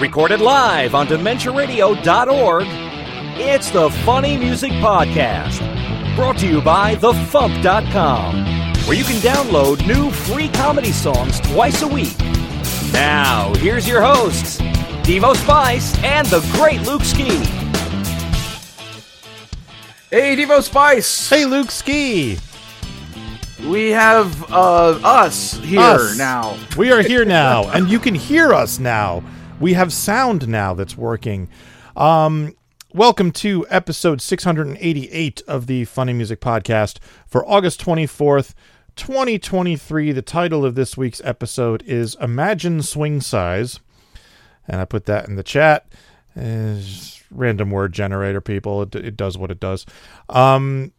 Recorded live on DementiaRadio.org, it's the Funny Music Podcast. Brought to you by TheFump.com, where you can download new free comedy songs twice a week. Now, here's your hosts, Devo Spice and the great Luke Ski. Hey, Devo Spice. Hey, Luke Ski. We have uh, us here Us. now. We are here now, and you can hear us now. We have sound now that's working. Um, welcome to episode 688 of the Funny Music Podcast for August 24th, 2023. The title of this week's episode is Imagine Swing Size. And I put that in the chat. It's random word generator, people. It, it does what it does. Um,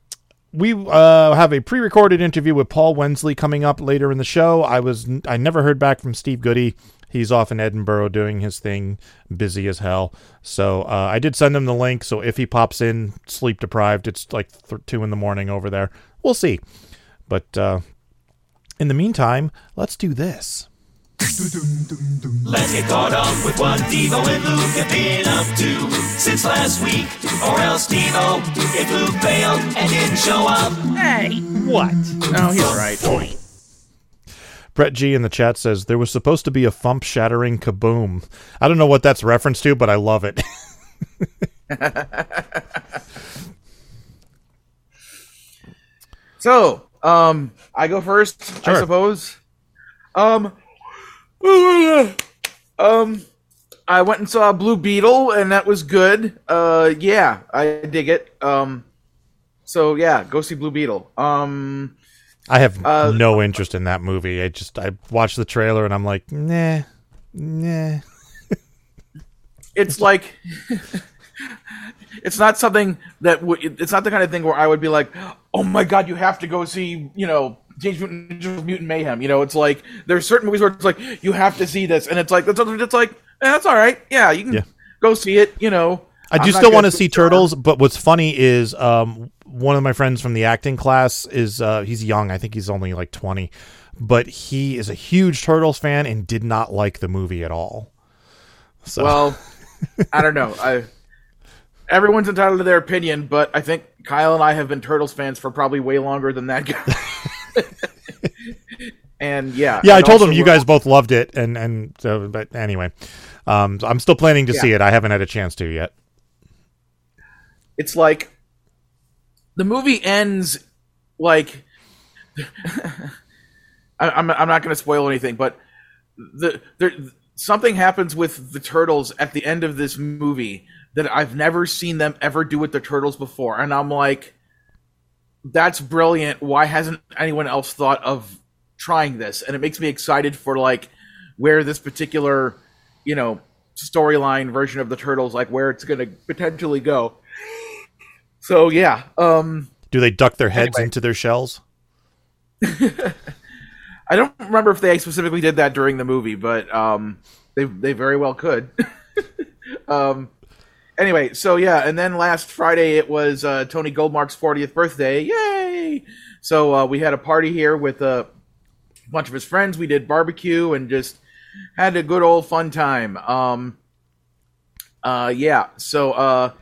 we uh, have a pre-recorded interview with Paul Wensley coming up later in the show. I was I never heard back from Steve Goodie. He's off in Edinburgh doing his thing, busy as hell. So uh, I did send him the link. So if he pops in, sleep deprived, it's like th- two in the morning over there. We'll see. But uh, in the meantime, let's do this. Let's get caught up with what Devo and Luke have been up to since last week. Or else Devo, if Luke failed and didn't show up. Hey, what? Oh, he's right. Brett G in the chat says there was supposed to be a thump shattering kaboom. I don't know what that's reference to, but I love it. So, um, I go first, Sure. I suppose. Um, um, I went and saw Blue Beetle, and that was good. Uh, yeah, I dig it. Um, so yeah, go see Blue Beetle. Um, I have Uh, no interest in that movie. I just I watched the trailer and I'm like, nah, nah. it's like it's not something that would it's not the kind of thing where I would be like, "Oh my god, you have to go see, you know, James Mutant Mutant Mayhem." You know, it's like there's certain movies where it's like you have to see this and it's like that's it's like, eh, that's all right. Yeah, you can Yeah. go see it, you know. I I'm do still want to see Turtles, but what's funny is um, one of my friends from the acting class is uh, he's young. I think he's only like 20, but he is a huge Turtles fan and did not like the movie at all. So Well, I don't know. I everyone's entitled to their opinion, but I think Kyle and I have been Turtles fans for probably way longer than that guy. and yeah, yeah, I told him you guys both loved it, and and so, but anyway, um, I'm still planning to see it. I haven't had a chance to yet. it's like the movie ends like I, I'm I'm not going to spoil anything, but the there something happens with the turtles at the end of this movie that I've never seen them ever do with the turtles before, and I'm like, that's brilliant. Why hasn't anyone else thought of trying this? And it makes me excited for like where this particular you know storyline version of the turtles like where it's going to potentially go. So yeah, um, Do they duck their heads Anyway. into their shells? I don't remember if they specifically did that during the movie, but um, they they very well could. um, anyway, so yeah, and then last Friday it was uh, Tony Goldmark's 40th birthday. Yay! So uh, we had a party here with a bunch of his friends. We did barbecue and just had a good old fun time. Um, uh, yeah. So uh,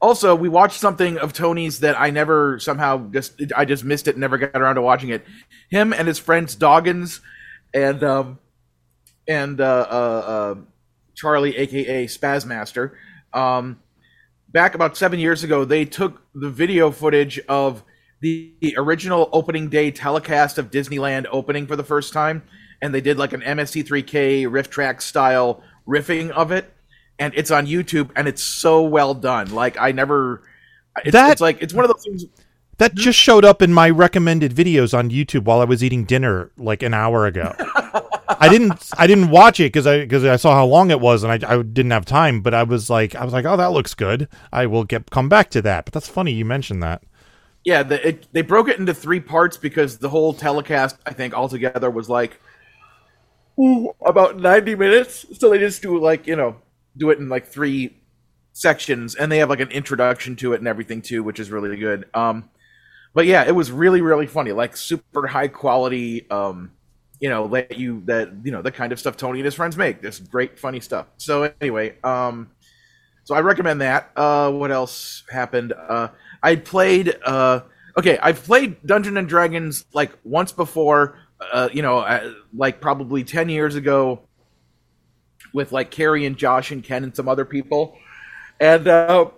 also we watched something of Tony's that I never somehow just I just missed it and never got around to watching it. Him and his friends Doggins and um and uh, uh, uh, Charlie, aka Spazmaster. Um, back about seven years ago, they took the video footage of the, the original opening day telecast of Disneyland opening for the first time, and they did like an MST3K riff track style riffing of it, and it's on YouTube, and it's so well done. Like I never, it's, That- it's like it's one of those things. That just showed up in my recommended videos on YouTube while I was eating dinner like an hour ago. I didn't I didn't watch it because I because I saw how long it was and I, I didn't have time. But I was like I was like oh that looks good. I will get come back to that. But that's funny you mentioned that. Yeah, the, it, they broke it into three parts because the whole telecast, I think, altogether was like ooh, about ninety minutes. So they just do like you know do it in like three sections, and they have like an introduction to it and everything too, which is really good. Um, but yeah, it was really really funny, like super high quality um you know, let you that you know the kind of stuff Tony and his friends make. This great, funny stuff. So anyway, um, so I recommend that. Uh, what else happened? Uh, I played. Uh, okay, I've played Dungeon and Dragons like once before. Uh, you know, uh, like probably ten years ago, with like Carrie and Josh and Ken and some other people, and uh,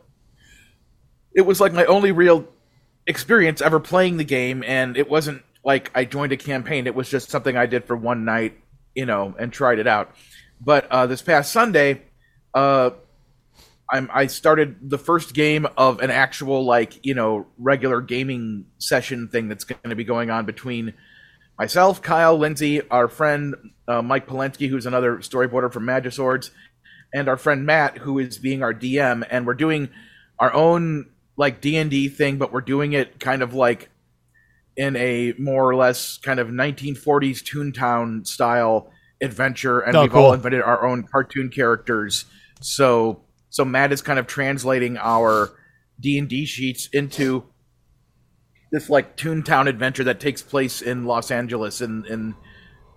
it was like my only real experience ever playing the game, and it wasn't like I joined a campaign. It was just something I did for one night, you know, and tried it out. But uh, this past Sunday, uh, I'm, I started the first game of an actual like you know regular gaming session thing that's going to be going on between myself, Kyle, Lindsay, our friend uh, Mike Polensky, who's another storyboarder from Magiswords, and our friend Matt, who is being our DM, and we're doing our own like D and D thing, but we're doing it kind of like in a more or less kind of 1940s Toontown style adventure, and Oh, we've cool. all invented our own cartoon characters. So so Matt is kind of translating our D and D sheets into this like Toontown adventure that takes place in Los Angeles in in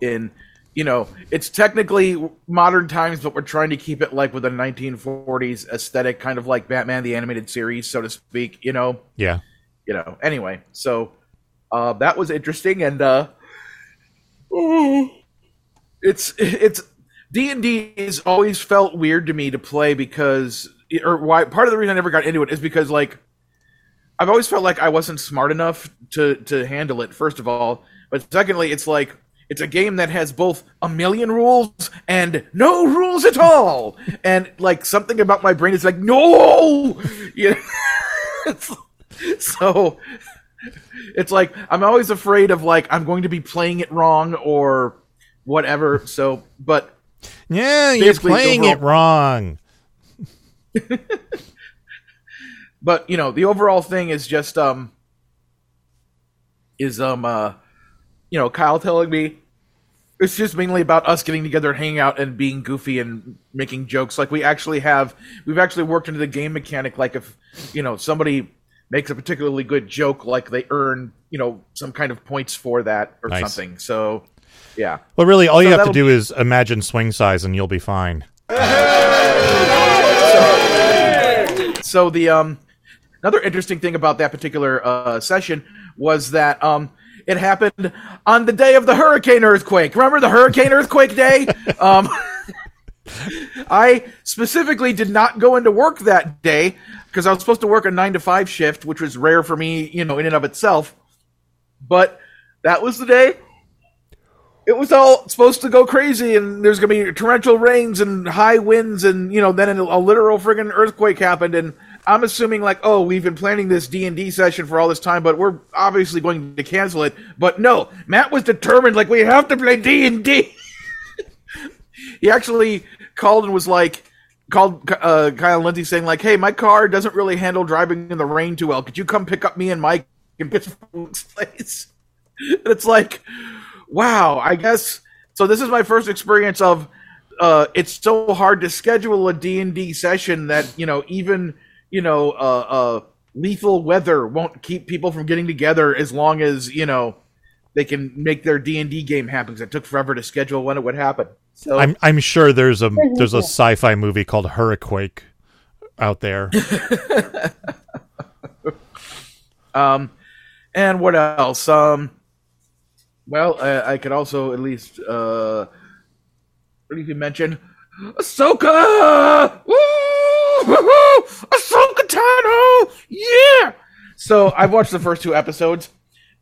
in you know it's technically modern times but we're trying to keep it like with a 1940s aesthetic kind of like Batman the animated series so to speak you know Yeah. you know anyway so uh that was interesting and uh it's it's d&d has always felt weird to me to play because or why part of the reason i never got into it is because like i've always felt like i wasn't smart enough to to handle it first of all but secondly it's like it's a game that has both a million rules and no rules at all and like something about my brain is like no you know? so it's like I'm always afraid of like I'm going to be playing it wrong or whatever. So, but Yeah, you're playing overall- it wrong. but you know the overall thing is just um is um uh you know Kyle telling me it's just mainly about us getting together hanging out and being goofy and making jokes like we actually have we've actually worked into the game mechanic like if you know somebody makes a particularly good joke like they earn you know some kind of points for that or Nice. something so yeah Well, really, all you have to do is imagine swing size, and you'll be fine. so the um another interesting thing about that particular uh, session was that um it happened on the day of the hurricane earthquake. Remember the hurricane earthquake day? Um i specifically did not go into work that day because i was supposed to work a 9 to 5 shift which was rare for me you know in and of itself. But that was the day. It was all supposed to go crazy and there's going to be torrential rains and high winds and you know then a literal friggin' earthquake happened and i'm assuming like oh we've been planning this d&d session for all this time but we're obviously going to cancel it but no matt was determined like we have to play d&d he actually called and was like called uh, Kyle and Lindsay saying like, "Hey, my car doesn't really handle driving in the rain too well. Could you come pick up me and Mike in Pittsburgh's place?" And it's like, wow. I guess so. This is my first experience of. Uh, it's so hard to schedule a D and D session that you know even you know uh, uh, lethal weather won't keep people from getting together as long as you know they can make their D and D game happen. 'cause it took forever to schedule when it would happen. So I'm I'm sure there's a there's a sci-fi movie called Hurricane out there. Um, and what else? Um, well, I, I could also at least uh, what did you mention? Ahsoka! Woo! Woo-hoo! Tano! Yeah! So I've watched the first two episodes.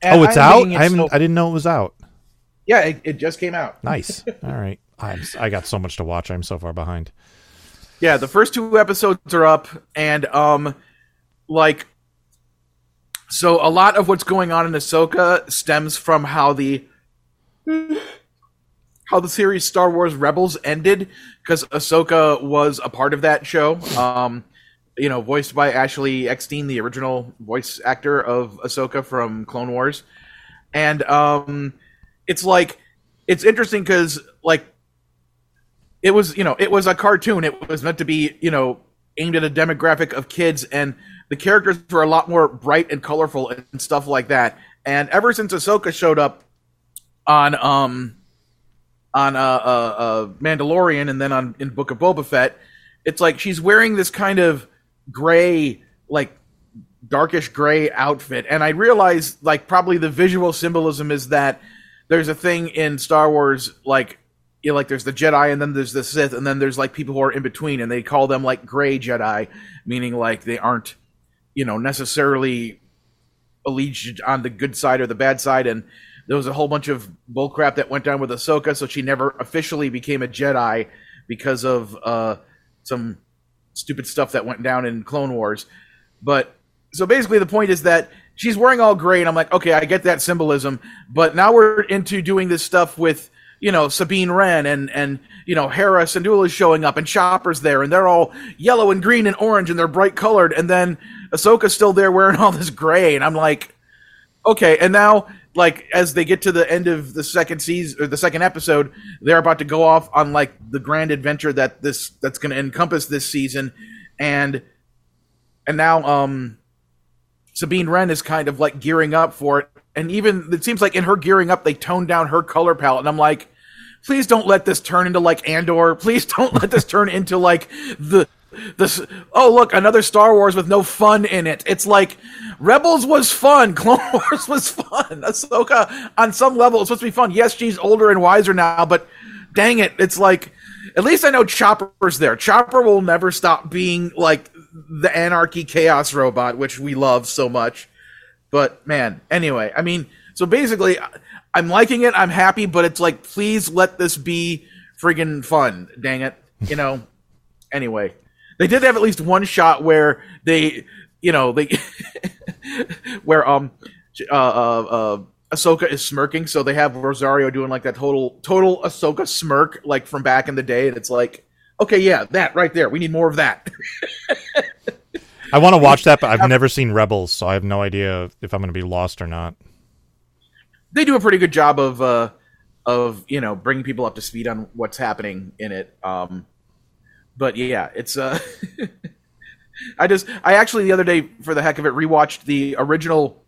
and oh, it's I'm out. it I haven't. so- I didn't know it was out. yeah, it, it just came out. Nice. All right. I'm. I got so much to watch. I'm so far behind. Yeah, the first two episodes are up, and um, like, so a lot of what's going on in Ahsoka stems from how the how the series Star Wars Rebels ended, because Ahsoka was a part of that show. Um, you know, voiced by Ashley Eckstein, the original voice actor of Ahsoka from Clone Wars, and um, it's like it's interesting because like it was you know it was a cartoon it was meant to be you know aimed at a demographic of kids and the characters were a lot more bright and colorful and stuff like that and ever since ahsoka showed up on um on uh, uh, uh, Mandalorian and then on in Book of Boba Fett. It's like she's wearing this kind of gray, like darkish gray outfit, and I realize like probably the visual symbolism is that there's a thing in Star Wars like you know, like there's the Jedi and then there's the Sith and then there's like people who are in between and they call them like gray Jedi, meaning like they aren't you know necessarily alleged on the good side or the bad side. And there was a whole bunch of bullcrap that went down with Ahsoka, so she never officially became a Jedi because of uh, some stupid stuff that went down in Clone Wars. But so basically, the point is that she's wearing all gray, and I'm like, okay, I get that symbolism. But now we're into doing this stuff with you know Sabine Wren and and you know Hera Syndulla showing up, and Chopper's there, and they're all yellow and green and orange, and they're bright colored, and then Ahsoka's still there wearing all this gray, and I'm like, okay, and now like as they get to the end of the second season or the second episode, they're about to go off on like the grand adventure that this that's going to encompass this season, and and now um Sabine Wren is kind of like gearing up for it, and even it seems like in her gearing up, they toned down her color palette, and I'm like. Please don't let this turn into like Andor. Please don't let this turn into like the this oh look another star wars with no fun in it. It's like rebels was fun clone wars was fun. Ahsoka on some level it's supposed to be fun. Yes she's older and wiser now but dang it it's like at least i know chopper's there. Chopper will never stop being like the anarchy chaos robot which we love so much. But man anyway i mean so basically i'm liking it i'm happy but it's like please let this be friggin' fun dang it you know? Anyway they did have at least one shot where they, you know, they where um uh, uh uh Ahsoka is smirking, so they have Rosario doing like that total total Ahsoka smirk like from back in the day, and it's like, okay, yeah, that right there. We need more of that. I want to watch that, but I've never seen Rebels, so I have no idea if I'm going to be lost or not. they do a pretty good job of uh of you know bringing people up to speed on what's happening in it. Um, but yeah, it's uh, I just I actually the other day for the heck of it rewatched the original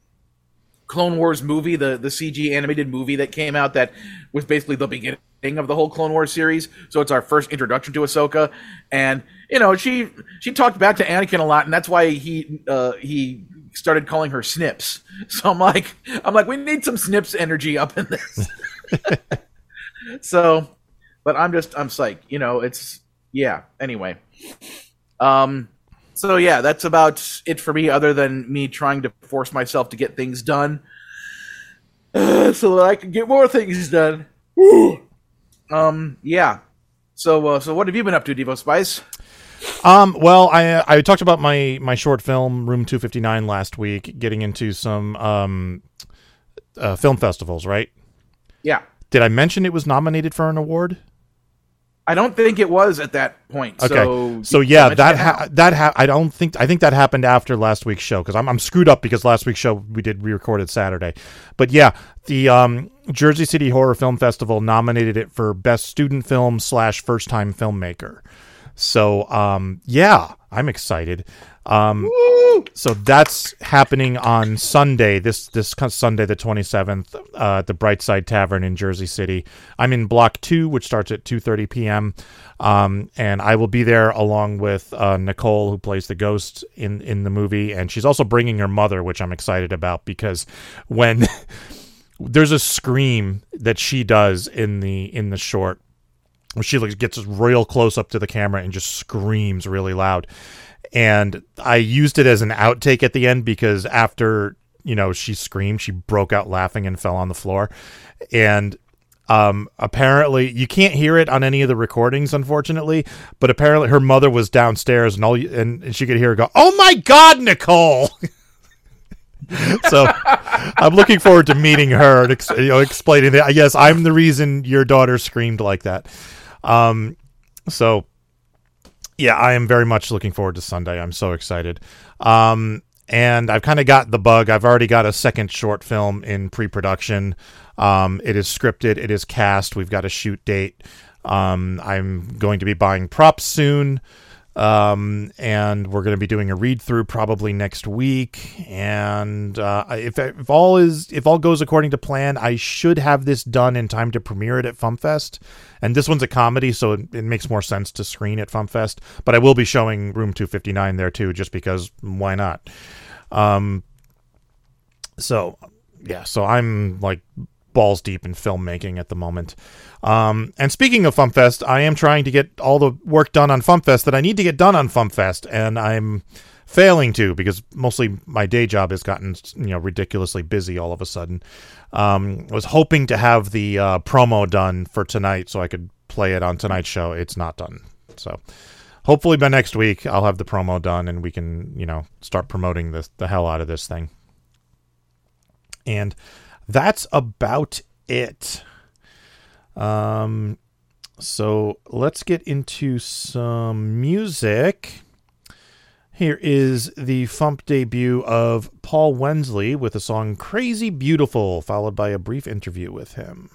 Clone Wars movie, the the CG animated movie that came out that was basically the beginning of the whole Clone Wars series. So it's our first introduction to Ahsoka, and you know she she talked back to Anakin a lot, and that's why he uh, he started calling her Snips. So I'm like I'm like we need some Snips energy up in this. so, but I'm just I'm psyched. You know, it's yeah. Anyway, um, so yeah, that's about it for me. Other than me trying to force myself to get things done, uh, so that I can get more things done. Woo. Um, yeah. So, uh, so what have you been up to, Devo Spice? Um, well, I I talked about my my short film Room 259 last week, getting into some um uh, film festivals, right? Yeah, Did I mention it was nominated for an award? I don't think it was at that point. Okay. So, So, yeah, that ha- that ha- I don't think I think that happened after last week's show because I'm I'm screwed up because last week's show we did re-recorded Saturday, but yeah, the um, Jersey City Horror Film Festival nominated it for best student film slash first time filmmaker. So um, yeah, I'm excited. Um, so that's happening on Sunday. This this Sunday, the 27th, uh, at the Brightside Tavern in Jersey City. I'm in Block Two, which starts at 2:30 p.m. Um, and I will be there along with uh, Nicole, who plays the ghost in in the movie, and she's also bringing her mother, which I'm excited about because when there's a scream that she does in the in the short she like gets real close up to the camera and just screams really loud and i used it as an outtake at the end because after you know she screamed she broke out laughing and fell on the floor and um apparently you can't hear it on any of the recordings unfortunately but apparently her mother was downstairs and all and, and she could hear her go oh my god nicole so I'm looking forward to meeting her and ex- you know, explaining that. Yes, I'm the reason your daughter screamed like that. Um, so yeah, I am very much looking forward to Sunday. I'm so excited. Um, and I've kind of got the bug. I've already got a second short film in pre-production. Um, it is scripted. It is cast. We've got a shoot date. Um, I'm going to be buying props soon. Um, and we're going to be doing a read through probably next week. And uh, if if all is if all goes according to plan, I should have this done in time to premiere it at FumpFest. And this one's a comedy, so it, it makes more sense to screen at FumpFest. But I will be showing Room 259 there too, just because why not? Um, so yeah, so I'm like balls deep in filmmaking at the moment. Um, and speaking of FumpFest, I am trying to get all the work done on FumpFest that I need to get done on FumpFest, and I'm failing to because mostly my day job has gotten you know ridiculously busy all of a sudden. Um, I was hoping to have the uh, promo done for tonight so I could play it on tonight's show. It's not done, so hopefully by next week I'll have the promo done and we can you know start promoting this the hell out of this thing. And that's about it. Um, so let's get into some music. Here is the Fump debut of Paul Wensley with the song Crazy Beautiful, followed by a brief interview with him.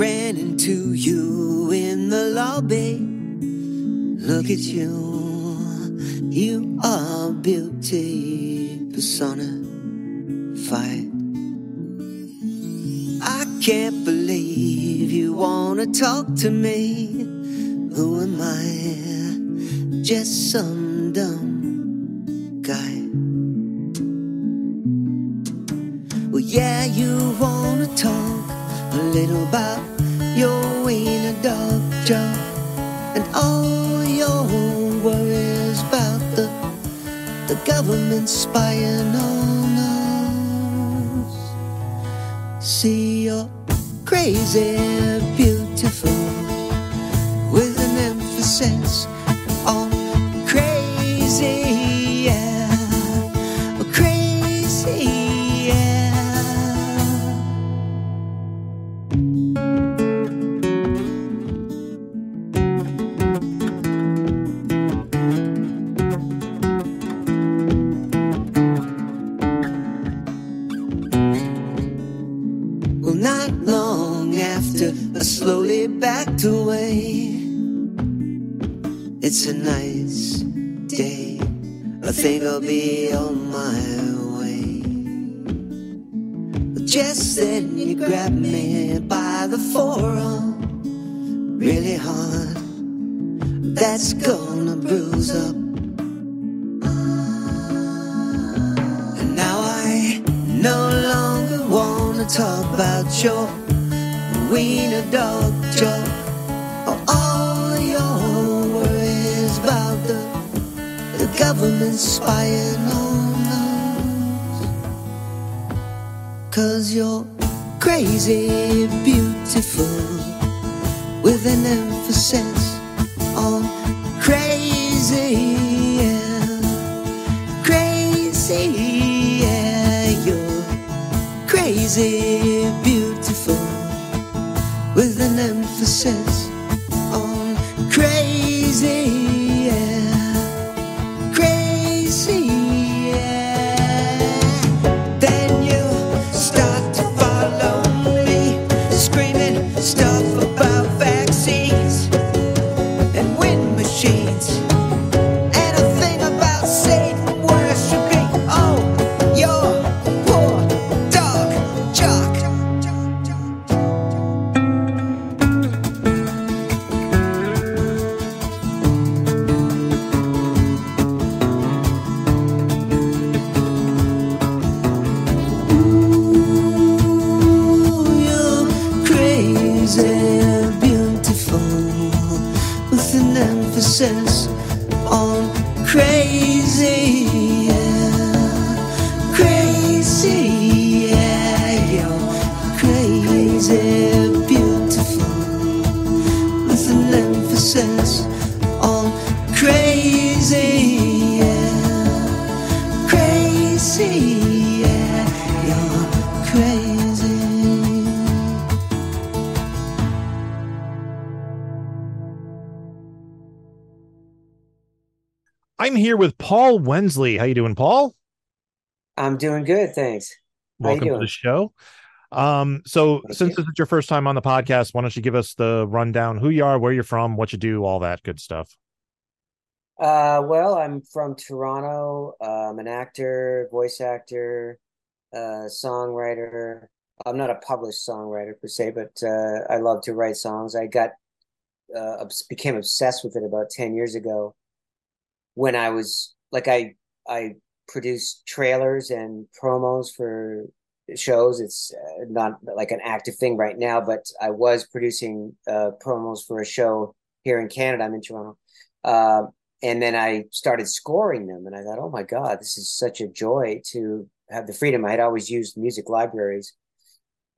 Ran into you in the lobby. Look at you. You are beauty personified. I can't believe you wanna talk to me. Who am I? Just some dumb guy. Well, yeah, you wanna talk a little about your wiener dog job and all your worries about the the government spying on us. See, you're crazy, beautiful, talk about your wiener dog joke or all your worries about the, the government spying on us. Cause you're crazy beautiful with an emphasis Paul Wensley. How you doing, Paul? I'm doing good, thanks. How Welcome to the show. Um, so Thank since you. this is your first time on the podcast, why don't you give us the rundown, who you are, where you're from, what you do, all that good stuff. Uh, well, I'm from Toronto. Uh, I'm an actor, voice actor, uh, songwriter. I'm not a published songwriter per se, but uh, I love to write songs. I got uh, became obsessed with it about 10 years ago when I was like I I produced trailers and promos for shows. It's uh, not like an active thing right now, but I was producing uh, promos for a show here in Canada. I'm in Toronto. Uh, and then I started scoring them, and I thought, oh my God, this is such a joy to have the freedom. I had always used music libraries,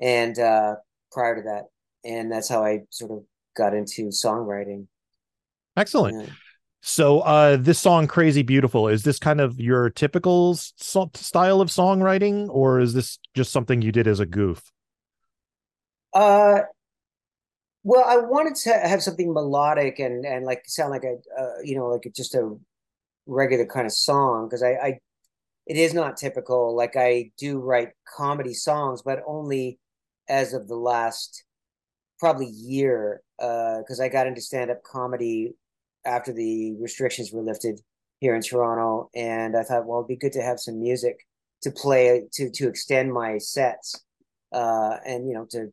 and uh, prior to that, and that's how I sort of got into songwriting. Excellent. Yeah. So, uh, this song, "Crazy Beautiful," is this kind of your typical so- style of songwriting, or is this just something you did as a goof? Uh, well, I wanted to have something melodic and and like sound like a uh, you know like just a regular kind of song because I, I it is not typical. Like I do write comedy songs, but only as of the last probably year because I got into stand-up comedy after the restrictions were lifted here in Toronto, and I thought, well, it'd be good to have some music to play to to extend my sets, uh, and you know to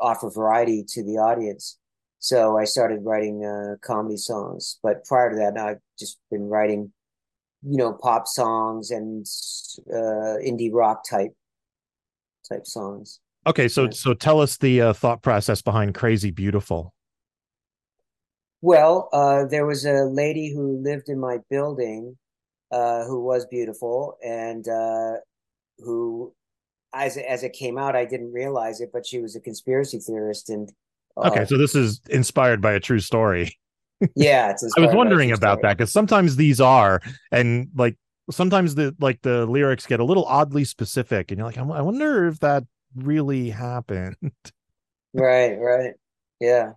offer variety to the audience. So I started writing uh, comedy songs, but prior to that, I've just been writing, you know, pop songs and uh, indie rock type type songs. Okay, so so tell us the uh, thought process behind "Crazy Beautiful." Well, uh, there was a lady who lived in my building uh, who was beautiful and uh, who, as as it came out, I didn't realize it, but she was a conspiracy theorist. And uh, Okay, so this is inspired by a true story. yeah, it's I was wondering about story. that because sometimes these are, and like sometimes the like the lyrics get a little oddly specific, and you're like, I wonder if that really happened. Right, right, yeah,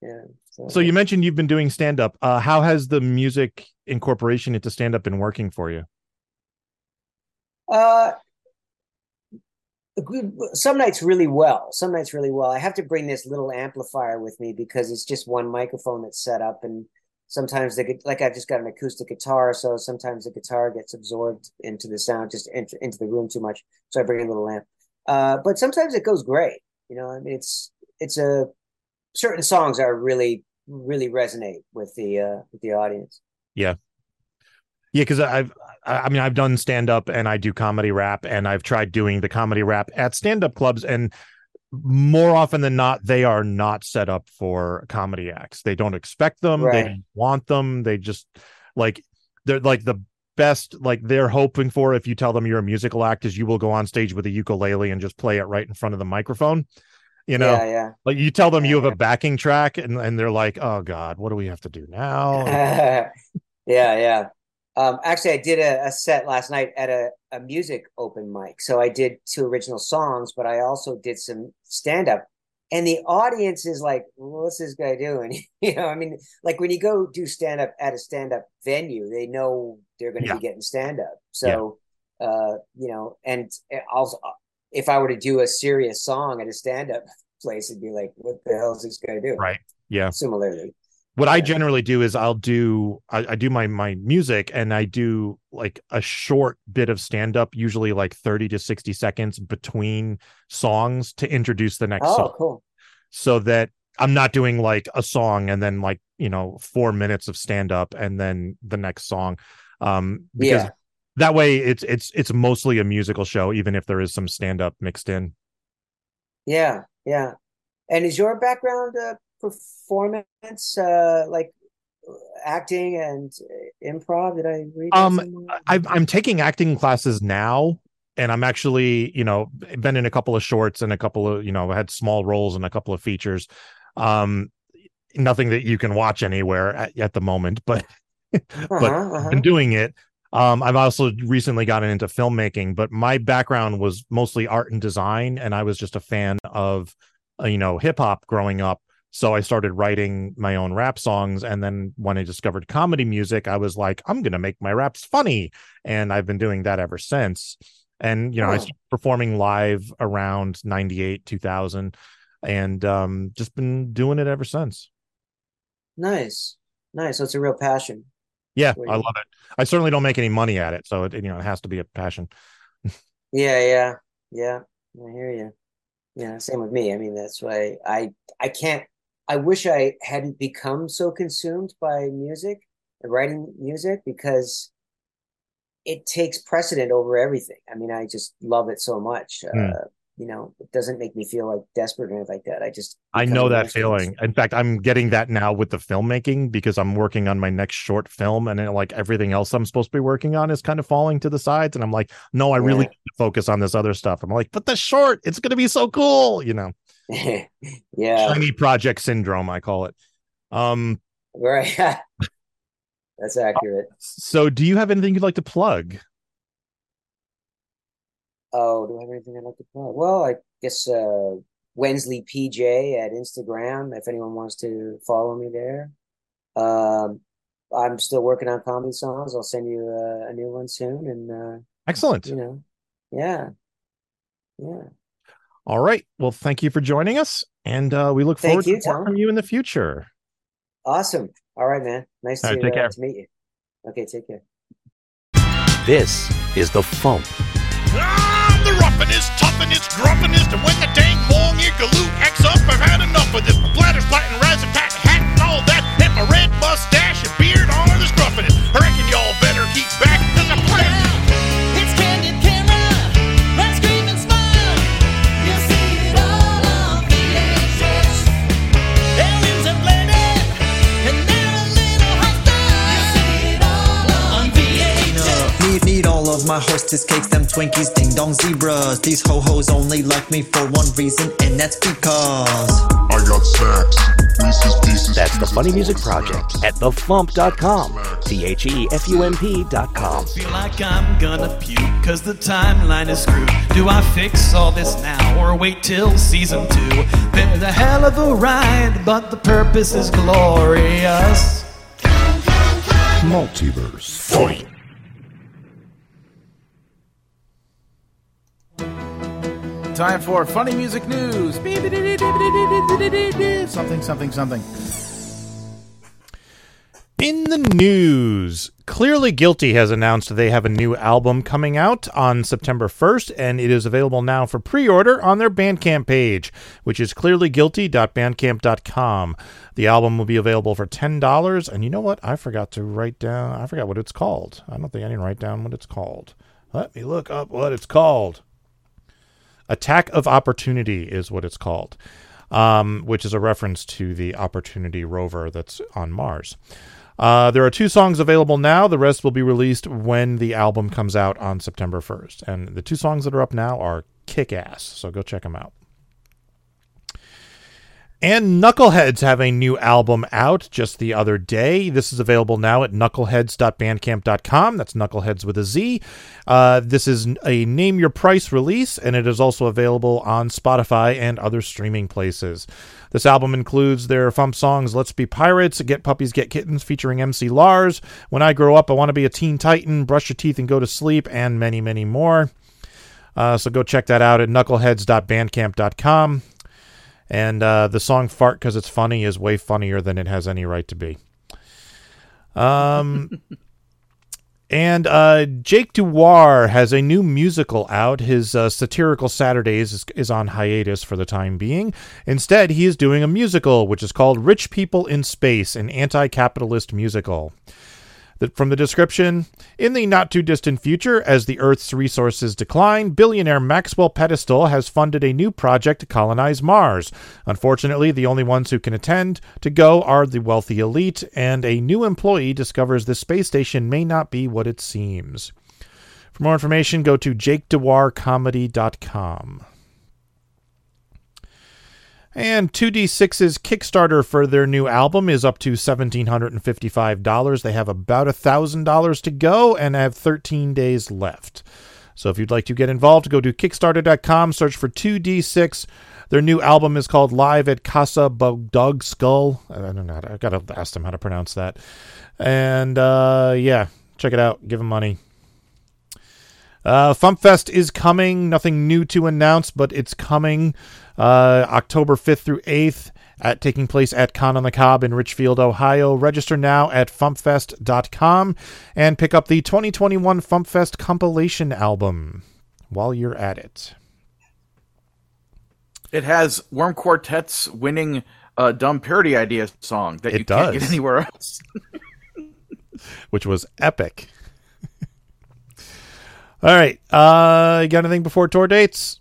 yeah. So you mentioned you've been doing stand up. Uh, how has the music incorporation into stand up been working for you? Uh, some nights really well. Some nights really well. I have to bring this little amplifier with me because it's just one microphone that's set up, and sometimes the gu- like I've just got an acoustic guitar, so sometimes the guitar gets absorbed into the sound, just enter into the room too much. So I bring a little amp. Uh, but sometimes it goes great. You know, I mean, it's it's a certain songs are really really resonate with the uh with the audience. Yeah, Yeah, because I've I I mean I've done stand up and I do comedy rap and I've tried doing the comedy rap at stand up clubs and more often than not they are not set up for comedy acts. They don't expect them, they Right. don't want them, they just like they're like the best like they're hoping for if you tell them you're a musical act is you will go on stage with a ukulele and just play it right in front of the microphone. You know, Yeah, yeah. like you tell them you have a backing track and and they're like, "Oh god, what do we have to do now?" yeah, yeah. Um, actually, I did a, a set last night at a, a music open mic. So I did two original songs, but I also did some stand up. And the audience is like, what's this guy doing? you know, I mean, like when you go do stand up at a stand up venue, they know they're going to Yeah. be getting stand up. So, uh, you know, and also, if I were to do a serious song at a stand up place, it'd be like, what the hell is this guy doing? Right. Yeah. Similarly. what I generally do is I'll do I, I do my my music and I do like a short bit of stand up, usually like 30 to 60 seconds between songs to introduce the next Oh, song. cool. So that I'm not doing like a song and then like, you know, four minutes of stand up and then the next song. Um because Yeah. That way it's it's it's mostly a musical show, even if there is some stand up mixed in. Yeah, yeah. And is your background uh, performance, uh, like acting and improv? Did I read Um. I've, I'm taking acting classes now, and I'm actually, you know, been in a couple of shorts and a couple of, you know, I had small roles and a couple of features. Um, nothing that you can watch anywhere at, at the moment, but but Uh-huh, uh-huh. been doing it. Um, I've also recently gotten into filmmaking, but my background was mostly art and design, and I was just a fan of, uh, you know, hip hop growing up. So I started writing my own rap songs. And then when I discovered comedy music, I was like, I'm going to make my raps funny. And I've been doing that ever since. And, you know, I Oh. started performing live around 98, 2000, and um, just been doing it ever since. Nice. Nice. It's a real passion. Yeah, I love it. I certainly don't make any money at it. So, it, you know, it has to be a passion. Yeah, yeah, yeah. I hear you. Yeah, same with me. I mean, that's why I I can't. I wish I hadn't become so consumed by music and writing music because it takes precedent over everything. I mean, I just love it so much. Hmm. Uh, you know, it doesn't make me feel like desperate or anything like that. I just I know that feeling. In fact, I'm getting that now with the filmmaking because I'm working on my next short film, and like everything else I'm supposed to be working on is kind of falling to the sides. And I'm like, no, I really Yeah. need to focus on this other stuff. I'm like, but the short, it's going to be so cool, you know. Yeah, Shiny project syndrome, I call it. Um, right. That's accurate. so do you have anything you'd like to plug? Oh, do I have anything I'd like to plug? Well, I guess uh Wensley PJ at Instagram, if anyone wants to follow me there. Um, I'm still working on comedy songs. I'll send you uh, a new one soon, and uh, Excellent. you know, yeah, yeah. All right. Well, thank you for joining us, and uh, we look Thank forward you, to more Tom. from you in the future. Awesome. All right, man. Nice All to right, take uh, care. to meet you. Okay, take care. This is the Funk. Ruffinest, tuffinest, gruffinest, and when the dang bong ear galoot acts up, I've had enough of this. Bladders, flat, and raz, and tat, hat, and all that. And my red mustache and beard are the scruffinest. I reckon y'all better keep back, need my hostess cakes, them Twinkies, ding dong zebras. These ho hos only like me for one reason, and that's because. I got sacks, Reese's Pieces. That's the Funny Music Project at thefump.com. T H E F U M P.com. Feel like I'm gonna puke cause the timeline is screwed. Do I fix all this now or wait till season two? There's a hell of a ride, but the purpose is glorious. Multiverse. Fight. Time for funny music news. Something, something, something. In the news, Clearly Guilty has announced they have a new album coming out on September 1st, and it is available now for pre order on their Bandcamp page, which is clearlyguilty.bandcamp.com. The album will be available for $10, and you know what? I forgot to write down, I forgot what it's called. I don't think I didn't write down what it's called. Let me look up what it's called. Attack of Opportunity is what it's called, um, which is a reference to the Opportunity rover that's on Mars. Uh, there are two songs available now. The rest will be released when the album comes out on September 1st. And the two songs that are up now are kick ass. So go check them out. And Knuckleheadz have a new album out just the other day. This is available now at knuckleheadz.bandcamp.com. That's Knuckleheadz with a Z. Uh, this is a name your price release, and it is also available on Spotify and other streaming places. This album includes their fump songs Let's Be Pirates, Get Puppies, Get Kittens featuring MC Lars, When I Grow Up, I Want to Be a Teen Titan, Brush Your Teeth and Go to Sleep, and many, many more. Uh, so go check that out at knuckleheadz.bandcamp.com. And uh, the song "Fart" because it's funny is way funnier than it has any right to be. Um, and uh, Jake Dewar has a new musical out. His uh, satirical Saturdays is, is on hiatus for the time being. Instead, he is doing a musical, which is called "Rich People in Space," an anti-capitalist musical. From the description, in the not too distant future, as the Earth's resources decline, billionaire Maxwell Pedestal has funded a new project to colonize Mars. Unfortunately, the only ones who can attend to go are the wealthy elite, and a new employee discovers the space station may not be what it seems. For more information, go to jakedewarcomedy.com. And 2D6's Kickstarter for their new album is up to $1,755. They have about $1,000 to go and have 13 days left. So if you'd like to get involved, go to Kickstarter.com, search for 2D6 Their new album is called Live at Casa Dog Skull. I don't know. I gotta ask them how to pronounce that. And uh, yeah, check it out. Give them money. Uh, FumpFest is coming. Nothing new to announce, but it's coming uh, October 5th through 8th, at taking place at Con on the Cob in Richfield, Ohio. Register now at fumpfest.com and pick up the 2021 FumpFest compilation album while you're at it. It has Worm Quartet's winning uh, dumb parody idea song that It you can't get anywhere else. which was epic. All right. Uh, you got anything before tour dates?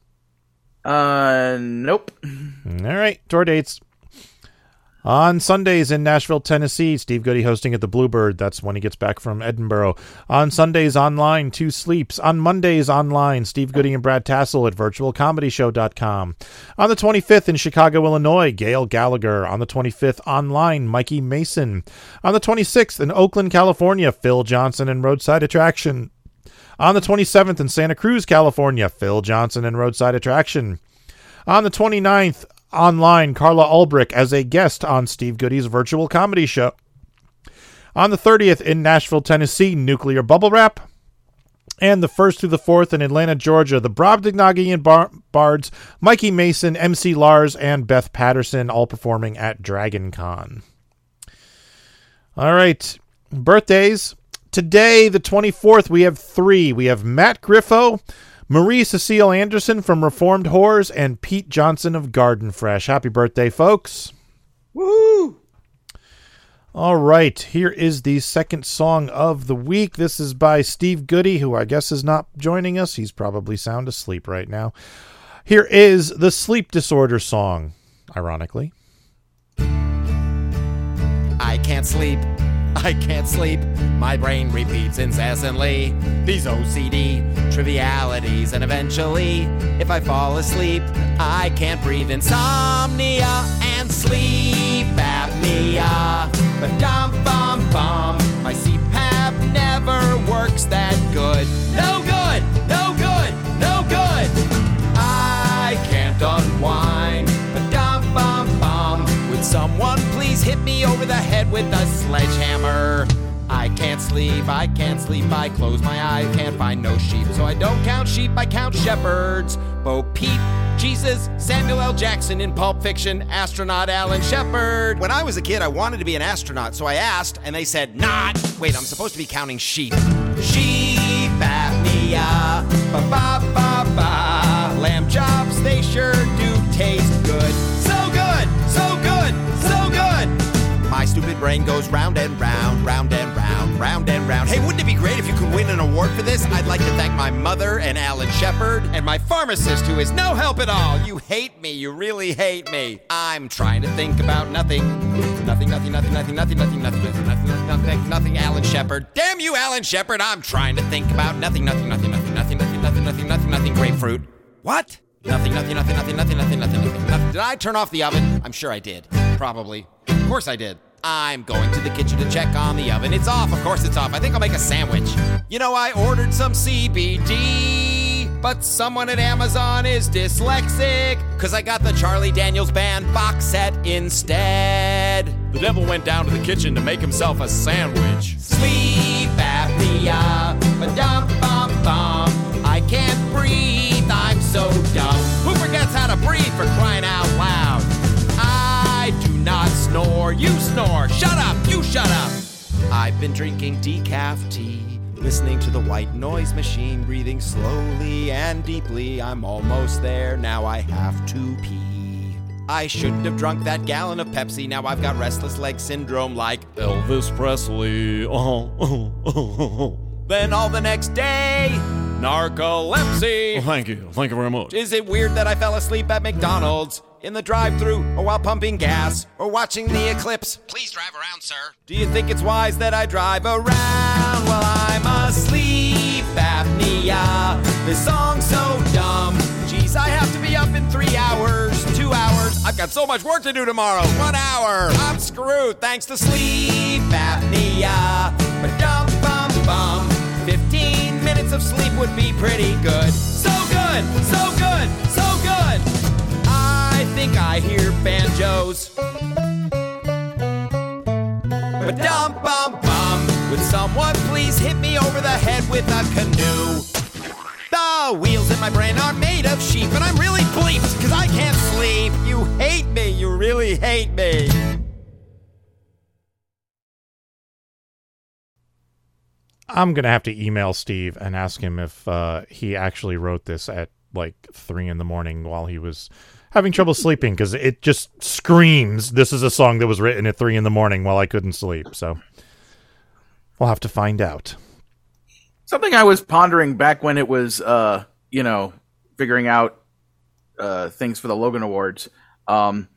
Uh, nope. All right, tour dates. On Sundays in Nashville, Tennessee, Steve Goodie hosting at the Bluebird. That's when he gets back from Edinburgh. On Sundays online, Two Sleeps. On Mondays online, Steve Goodie and Brad Tassell at virtualcomedyshow.com. On the 25th in Chicago, Illinois, Gail Gallagher. On the 25th online, Mikey Mason. On the 26th in Oakland, California, Phil Johnson and Roadside Attraction. On the 27th in Santa Cruz, California, Phil Johnson and Roadside Attraction. On the 29th, online, Carla Ulbrich as a guest on Steve Goodie's virtual comedy show. On the 30th in Nashville, Tennessee, Nuclear Bubble Wrap. And the 1st through the 4th in Atlanta, Georgia, the Brobdingnagian Bar- Bards, Mikey Mason, MC Lars, and Beth Patterson all performing at Dragon Con. All right, birthdays. Today, the 24th, we have three. We have Matt Griffo, Marie Cecile Anderson from Reformed Whores, and Pete Johnson of Garden Fresh. Happy birthday, folks. Woo! All right, here is the second song of the week. This is by Steve Goodie, who I guess is not joining us. He's probably sound asleep right now. Here is the Sleep Disorder song, ironically. I can't sleep. I can't sleep. My brain repeats incessantly these OCD trivialities, and eventually, if I fall asleep, I can't breathe. Insomnia and sleep apnea. But dum bum bum, the head with a sledgehammer? I can't sleep, I can't sleep, I close my eyes, can't find no sheep. So I don't count sheep, I count shepherds. Bo Peep, Jesus, Samuel L. Jackson in Pulp Fiction, astronaut Alan Shepard. When I was a kid, I wanted to be an astronaut, so I asked, and they said, not. Wait, I'm supposed to be counting sheep. Sheep apnea, uh, ba ba ba ba. Stupid brain goes round and round, round and round, round and round. Hey, wouldn't it be great if you could win an award for this? I'd like to thank my mother and Alan Shepard and my pharmacist who is no help at all. You hate me, you really hate me. I'm trying to think about nothing. Nothing, nothing, nothing, nothing, nothing, nothing, nothing, nothing, nothing, nothing, nothing, Alan Shepard. Damn you, Alan Shepard. I'm trying to think about nothing, nothing, nothing, nothing, nothing, nothing, nothing, nothing, nothing, nothing, grapefruit. What? Nothing, nothing, nothing, nothing, nothing, nothing, nothing, nothing. Did I turn off the oven? I'm sure I did. Probably. Of course I did. I'm going to the kitchen to check on the oven. It's off. Of course it's off. I think I'll make a sandwich. You know, I ordered some CBD, but someone at Amazon is dyslexic. Cause I got the Charlie Daniels Band box set instead. The devil went down to the kitchen to make himself a sandwich. Sleep apnea, ba dum bum bum. I can't breathe, I'm so dumb. Who forgets how to breathe for crying out loud? I do not snore, you snore. Shut up, you shut up. I've been drinking decaf tea, listening to the white noise machine, breathing slowly and deeply. I'm almost there, now I have to pee. I shouldn't have drunk that gallon of Pepsi, now I've got restless leg syndrome like Elvis Presley. oh oh oh then all the next day, narcolepsy. thank you. Thank you very much. Is it weird that I fell asleep at McDonald's? In the drive thru or while pumping gas, or watching the eclipse? Please drive around, sir. Do you think it's wise that I drive around while I'm asleep? Apnea. This song's so dumb. Jeez, I have to be up in three hours, two hours. I've got so much work to do tomorrow. One hour. I'm screwed thanks to sleep apnea. But dum bum bum. 15 minutes of sleep would be pretty good. So good, so good, so good. I think I hear banjos. But dum bum bum, would someone please hit me over the head with a canoe? The wheels in my brain are made of sheep, and I'm really bleeped because I can't sleep. You hate me, you really hate me. I'm gonna have to email Steve and ask him if uh, he actually wrote this at like three in the morning while he was having trouble sleeping because it just screams this is a song that was written at three in the morning while I couldn't sleep. So we'll have to find out. Something I was pondering back when it was, uh, you know, figuring out uh, things for the Logan Awards. Um,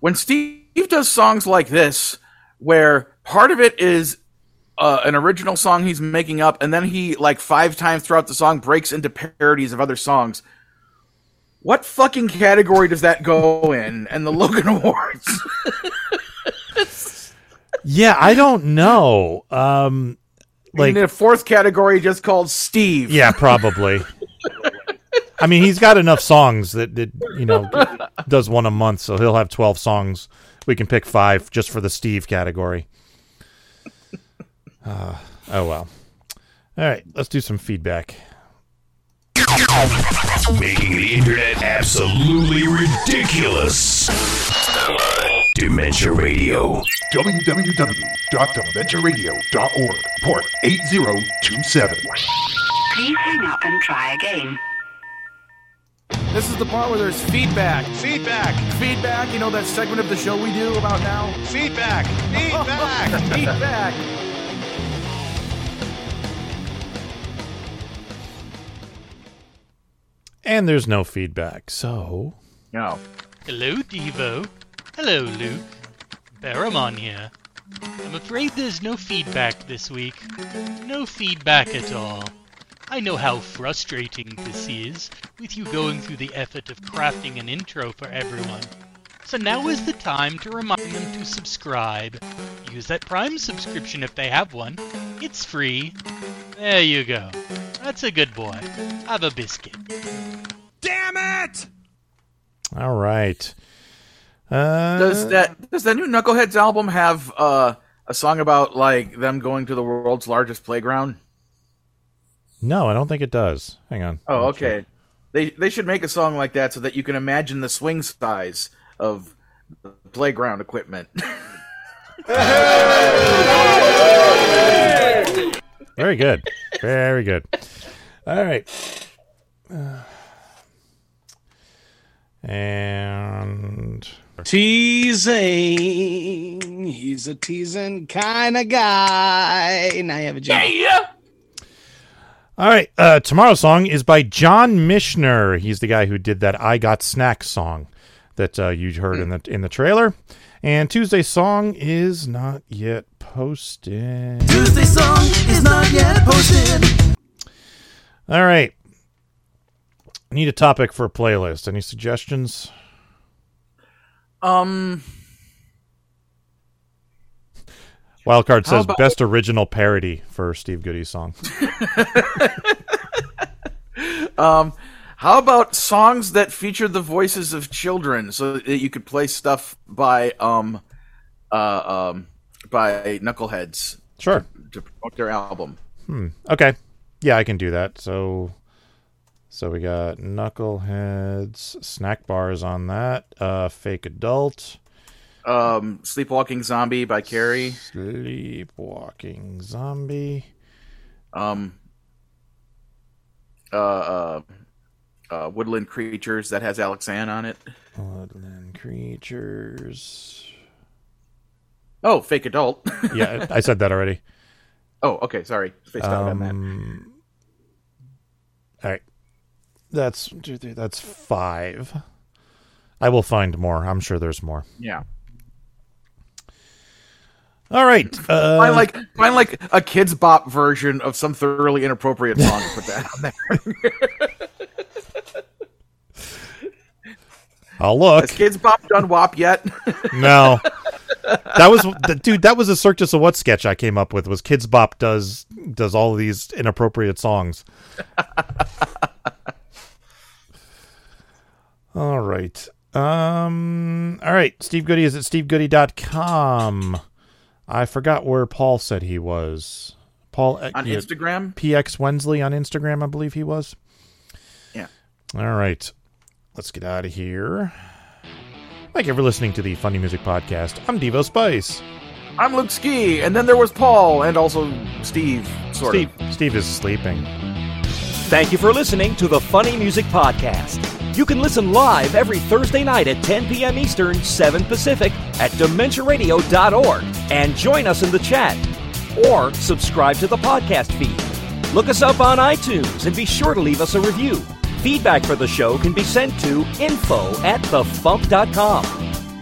when Steve does songs like this, where part of it is uh, an original song he's making up, and then he like five times throughout the song breaks into parodies of other songs. What fucking category does that go in? And the Logan Awards. Yeah, I don't know. Um, like in a fourth category just called Steve. Yeah, probably. I mean, he's got enough songs that, that you know does one a month, so he'll have twelve songs. We can pick five just for the Steve category. Uh, oh well. All right, let's do some feedback. Making the internet absolutely ridiculous. Dementia Radio. www.dementiaradio.org. Port 8027. Please hang up and try again. This is the part where there's feedback. Feedback. Feedback. You know that segment of the show we do about now? Feedback. Feedback. feedback. And there's no feedback, so no. Hello, Devo. Hello, Luke. Baramon here. I'm afraid there's no feedback this week. No feedback at all. I know how frustrating this is, with you going through the effort of crafting an intro for everyone. So now is the time to remind them to subscribe. Use that Prime subscription if they have one. It's free. There you go. That's a good boy. Have a biscuit. Damn it! all right. Uh, Does that does that new Knuckleheadz album have uh, a song about like them going to the world's largest playground? No, I don't think it does. Hang on. Oh, okay. They they should make a song like that so that you can imagine the swing size of playground equipment. Very good. Very good. All right. Uh, and Teasing. He's a teasing kind of guy. Now you have a job. Yeah. all right. Uh, tomorrow's song is by John Mishner. He's the guy who did that "I Got Snacks" song that uh, you heard in the in the trailer. And Tuesday's song is not yet posted. Tuesday song is not yet posted. All right. I need a topic for a playlist. Any suggestions? Um, Wildcard says about- best original parody for Steve Goodie's song. um, how about songs that feature the voices of children, so that you could play stuff by um, uh, um, by Knuckleheadz? Sure. To, to promote their album. Hmm. Okay. Yeah, I can do that. So so we got Knuckleheadz, snack bars on that, uh fake adult, Um, Sleepwalking Zombie by Carrie. Sleepwalking Zombie. Um, uh, uh, uh, Woodland Creatures that has Alex Ann on it. Woodland Creatures. Oh, Fake Adult. Yeah, I said that already. Oh, okay. Sorry. Spaced out on that. Um, All right. That's that's 5. I will find more. I'm sure there's more. Yeah. All right. Uh, find like find like a Kidz Bop version of some thoroughly inappropriate song to put that on there. I'll look. Has Kidz Bop done WAP yet? No. That was the, dude. That was a Circus of What sketch I came up with. Was Kidz Bop does does all of these inappropriate songs. all right. Um. All right. Steve Goodie is at stevegoodie.com. I forgot where Paul said he was. Paul uh, On Instagram? PX Wensley on Instagram, I believe he was. Yeah. All right. Let's get out of here. Thank you for listening to the Funny Music Podcast. I'm Devo Spice. I'm Luke Ski, and then there was Paul, and also Steve, sort Steve, of. Steve is sleeping. Thank you for listening to the Funny Music Podcast. You can listen live every Thursday night at 10 p.m. Eastern, 7 Pacific at DementiaRadio.org and join us in the chat. Or subscribe to the podcast feed. Look us up on iTunes and be sure to leave us a review. Feedback for the show can be sent to info at thefump.com.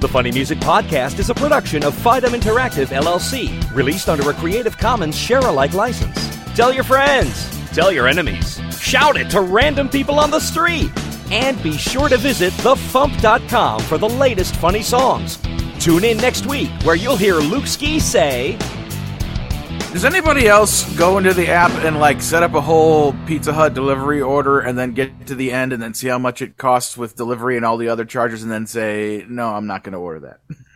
The Funny Music Podcast is a production of Fidem Interactive LLC, released under a Creative Commons share-alike license. Tell your friends, tell your enemies, shout it to random people on the street, and be sure to visit thefump.com for the latest funny songs. Tune in next week where you'll hear Luke Ski say, Does anybody else go into the app and like set up a whole Pizza Hut delivery order and then get to the end and then see how much it costs with delivery and all the other charges and then say, no, I'm not going to order that?